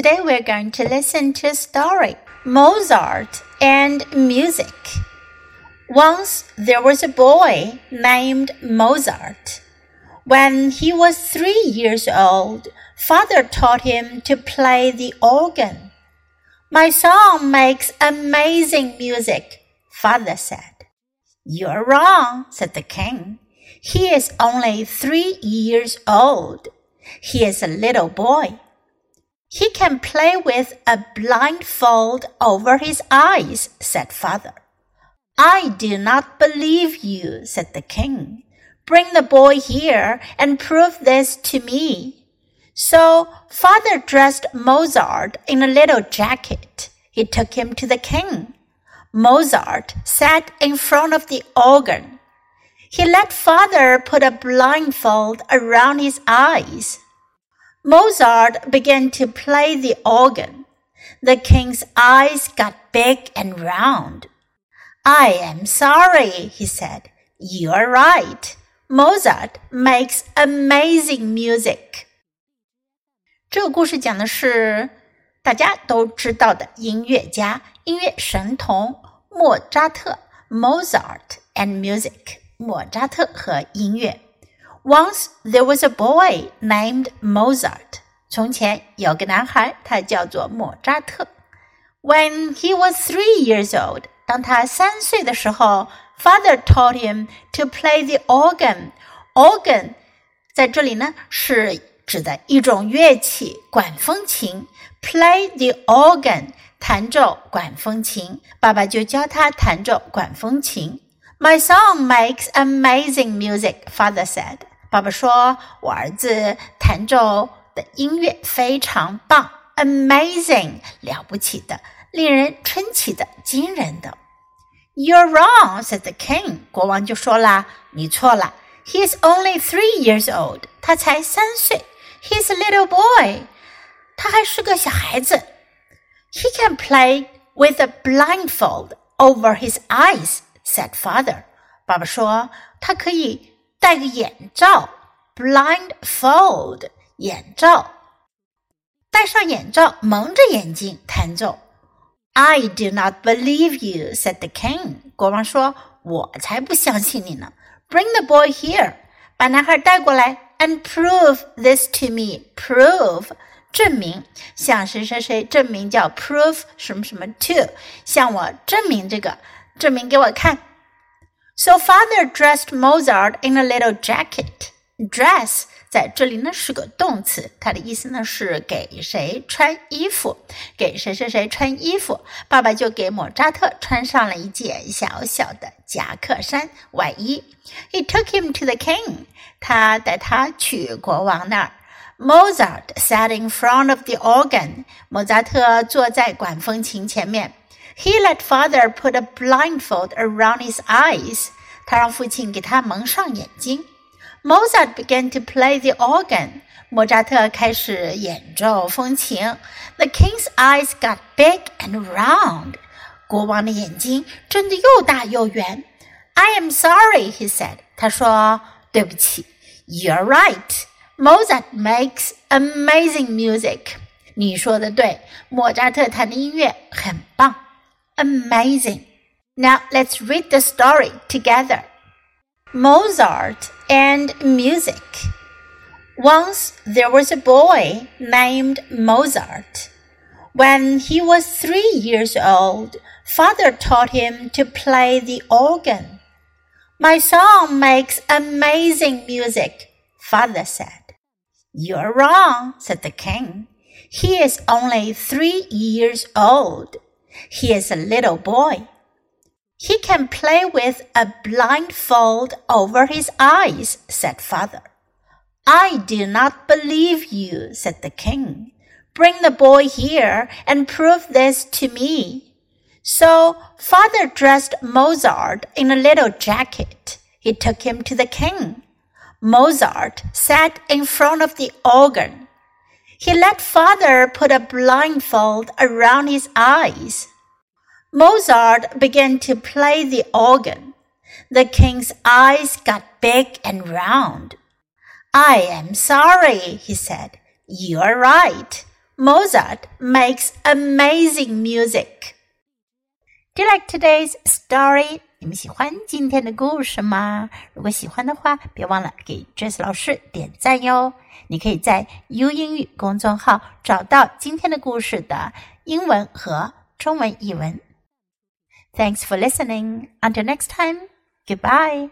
Today we're going to listen to a story Mozart and Music. Once there was a boy named Mozart. When he was three years old, father taught him to play the organ. My son makes amazing music, father said. You're wrong, said the king. He is only three years old. He is a little boy. He can play with a blindfold over his eyes, said father. I do not believe you, said the king. Bring the boy here and prove this to me. So father dressed Mozart in a little jacket. He took him to the king. Mozart sat in front of the organ. He let father put a blindfold around his eyes. Mozart began to play the organ. The king's eyes got big and round. I am sorry, he said. You're right. Mozart makes amazing music. 这个故事讲的是大家都知道的音乐家、音乐神童莫扎特 （Mozart and Music）。莫扎特和音乐。 once there was a boy named Mozart. 从前有个男孩，他叫做莫扎特。When he was three years old，当他三岁的时候，Father taught him to play the organ. Organ 在这里呢是指的一种乐器，管风琴。Play the organ，弹奏管风琴。爸爸就教他弹奏管风琴。My son makes amazing music, father said. 爸爸说：“我儿子弹奏的音乐非常棒，amazing，了不起的，令人称奇的，惊人的。” You're wrong," said the king. 国王就说啦：“你错了。He is only three years old. 他才三岁。He's a little boy. 他还是个小孩子。He can play with a blindfold over his eyes," said father. 爸爸说：“他可以。”戴个眼罩，blindfold 眼罩，戴上眼罩，蒙着眼睛弹奏。I do not believe you," said the king. 国王说：“我才不相信你呢。”Bring the boy here. 把男孩带过来，and prove this to me. Prove 证明，向谁谁谁证明叫 prove 什么什么 to，向我证明这个，证明给我看。So father dressed Mozart in a little jacket. Dress 在这里呢是个动词，它的意思呢是给谁穿衣服，给谁谁谁穿衣服。爸爸就给莫扎特穿上了一件小小的夹克衫外衣。He took him to the king. 他带他去国王那儿。Mozart sat in front of the organ. 莫扎特坐在管风琴前面。he let father put a blindfold around his eyes. 他让父亲给他蒙上眼睛。Mozart began to play the organ. 莫扎特开始演奏风琴。The king's eyes got big and round. 国王的眼睛睁得又大又圆。I am sorry, he said. 他说：“对不起。” You're right. Mozart makes amazing music. 你说的对，莫扎特弹的音乐很棒。 Amazing. Now let's read the story together. Mozart and music. Once there was a boy named Mozart. When he was three years old, father taught him to play the organ. My son makes amazing music, father said. You're wrong, said the king. He is only three years old. He is a little boy. He can play with a blindfold over his eyes, said father. I do not believe you, said the king. Bring the boy here and prove this to me. So father dressed Mozart in a little jacket. He took him to the king. Mozart sat in front of the organ. He let father put a blindfold around his eyes. Mozart began to play the organ. The king's eyes got big and round. I am sorry, he said. You're right. Mozart makes amazing music. Do you like today's story? 你们喜欢今天的故事吗？如果喜欢的话，别忘了给 Jess 老师点赞哟。你可以在 U 英语公众号找到今天的故事的英文和中文译文。Thanks for listening. Until next time. Goodbye.